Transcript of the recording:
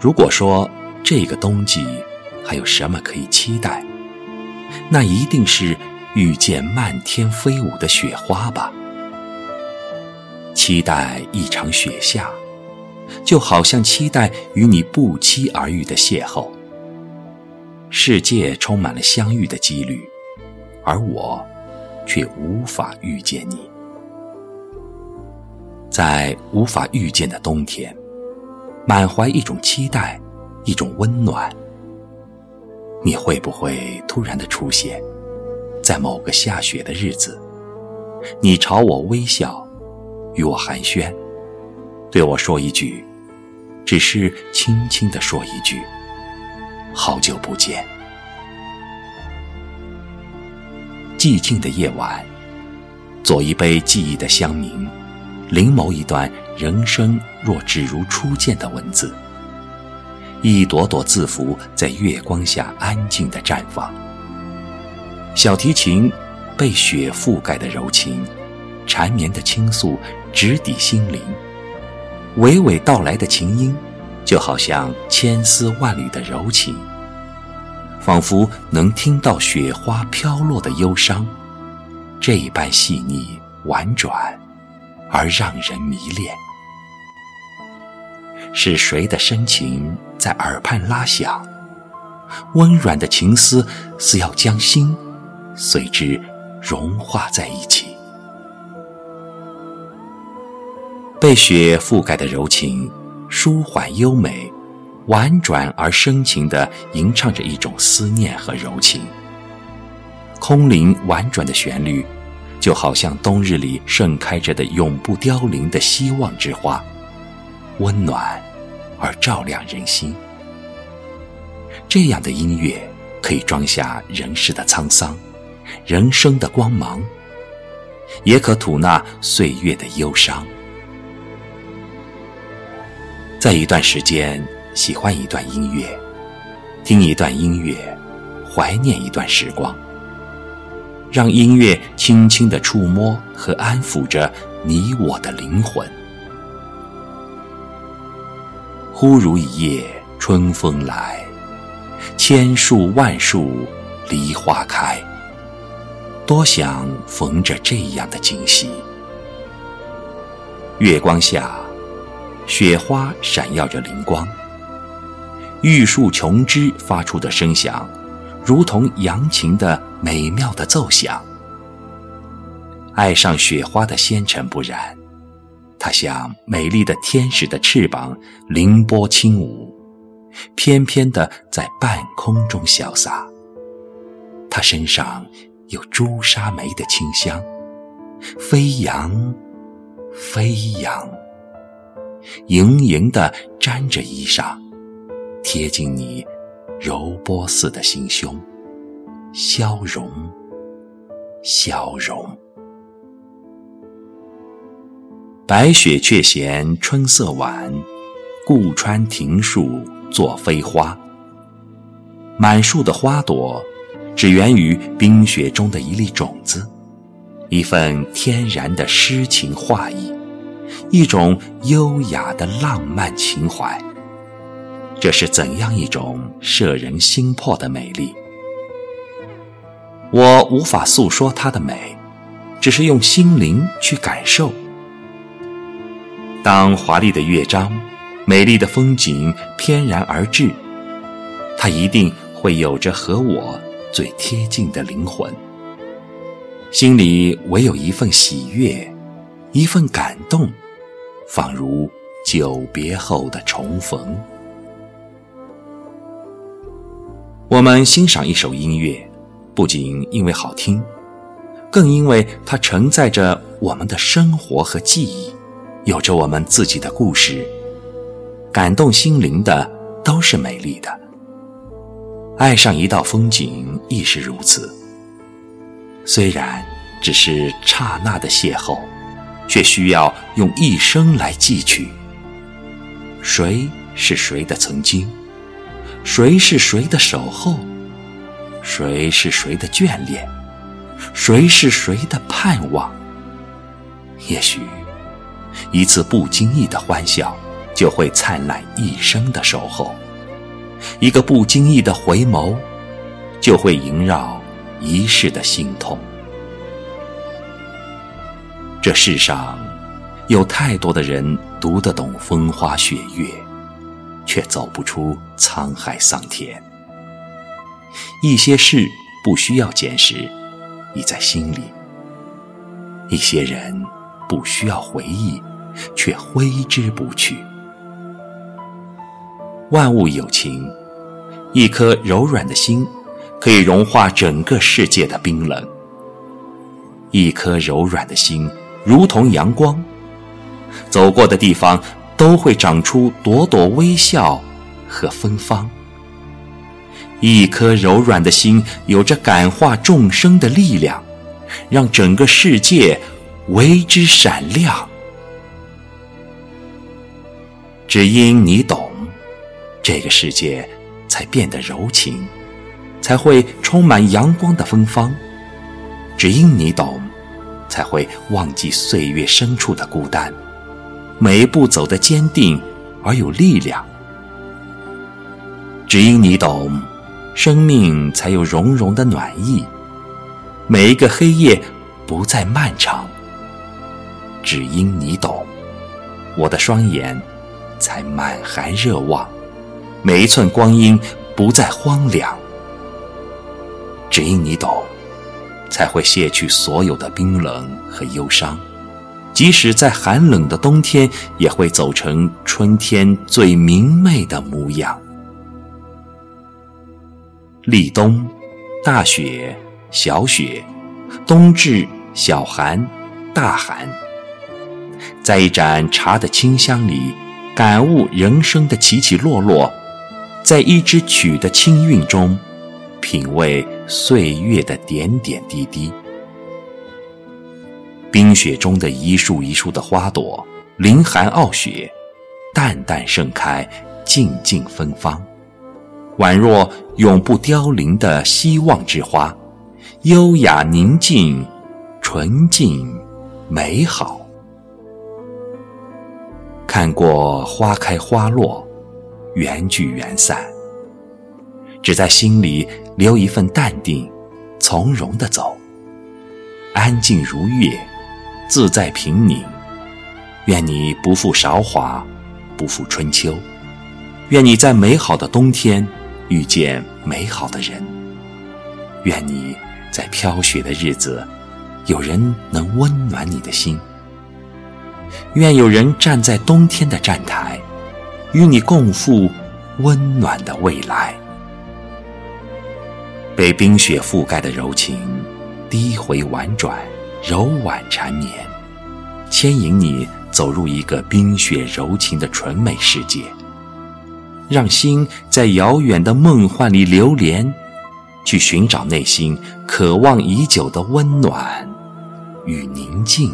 如果说这个冬季还有什么可以期待，那一定是遇见漫天飞舞的雪花吧。期待一场雪下，就好像期待与你不期而遇的邂逅。世界充满了相遇的几率，而我却无法遇见你。在无法遇见的冬天，满怀一种期待，一种温暖。你会不会突然的出现，在某个下雪的日子？你朝我微笑，与我寒暄，对我说一句，只是轻轻的说一句。好久不见。寂静的夜晚，做一杯记忆的香茗，临摹一段人生若只如初见的文字。一朵朵字符在月光下安静的绽放。小提琴被雪覆盖的柔情，缠绵的倾诉直抵心灵。娓娓道来的琴音。就好像千丝万缕的柔情，仿佛能听到雪花飘落的忧伤，这般细腻婉转，而让人迷恋。是谁的深情在耳畔拉响？温软的情丝似要将心随之融化在一起。被雪覆盖的柔情。舒缓优美，婉转而深情地吟唱着一种思念和柔情。空灵婉转的旋律，就好像冬日里盛开着的永不凋零的希望之花，温暖而照亮人心。这样的音乐可以装下人世的沧桑，人生的光芒，也可吐纳岁月的忧伤。在一段时间，喜欢一段音乐，听一段音乐，怀念一段时光，让音乐轻轻的触摸和安抚着你我的灵魂。忽如一夜春风来，千树万树梨花开，多想逢着这样的惊喜。月光下。雪花闪耀着灵光，玉树琼枝发出的声响，如同扬琴的美妙的奏响。爱上雪花的纤尘不染，它像美丽的天使的翅膀，凌波轻舞，翩翩的在半空中潇洒。它身上有朱砂梅的清香，飞扬，飞扬。盈盈地沾着衣裳，贴近你柔波似的心胸，消融，消融。白雪却嫌春色晚，故穿庭树作飞花。满树的花朵，只源于冰雪中的一粒种子，一份天然的诗情画意。一种优雅的浪漫情怀，这是怎样一种摄人心魄的美丽？我无法诉说它的美，只是用心灵去感受。当华丽的乐章、美丽的风景翩然而至，它一定会有着和我最贴近的灵魂，心里唯有一份喜悦，一份感动。仿如久别后的重逢。我们欣赏一首音乐，不仅因为好听，更因为它承载着我们的生活和记忆，有着我们自己的故事。感动心灵的都是美丽的，爱上一道风景亦是如此。虽然只是刹那的邂逅。却需要用一生来记取，谁是谁的曾经，谁是谁的守候，谁是谁的眷恋，谁是谁的盼望。也许，一次不经意的欢笑，就会灿烂一生的守候；一个不经意的回眸，就会萦绕一世的心痛。这世上有太多的人读得懂风花雪月，却走不出沧海桑田。一些事不需要见识，已在心里；一些人不需要回忆，却挥之不去。万物有情，一颗柔软的心可以融化整个世界的冰冷。一颗柔软的心。如同阳光，走过的地方都会长出朵朵微笑和芬芳。一颗柔软的心，有着感化众生的力量，让整个世界为之闪亮。只因你懂，这个世界才变得柔情，才会充满阳光的芬芳。只因你懂。才会忘记岁月深处的孤单，每一步走得坚定而有力量。只因你懂，生命才有融融的暖意，每一个黑夜不再漫长。只因你懂，我的双眼才满含热望，每一寸光阴不再荒凉。只因你懂。才会卸去所有的冰冷和忧伤，即使在寒冷的冬天，也会走成春天最明媚的模样。立冬，大雪、小雪；冬至，小寒、大寒。在一盏茶的清香里，感悟人生的起起落落；在一支曲的清韵中。品味岁月的点点滴滴，冰雪中的一树一树的花朵，凌寒傲雪，淡淡盛开，静静芬芳，宛若永不凋零的希望之花，优雅宁静，纯净美好。看过花开花落，缘聚缘散。只在心里留一份淡定，从容的走，安静如月，自在平宁。愿你不负韶华，不负春秋。愿你在美好的冬天遇见美好的人。愿你在飘雪的日子，有人能温暖你的心。愿有人站在冬天的站台，与你共赴温暖的未来。被冰雪覆盖的柔情，低回婉转，柔婉缠绵，牵引你走入一个冰雪柔情的纯美世界，让心在遥远的梦幻里流连，去寻找内心渴望已久的温暖与宁静。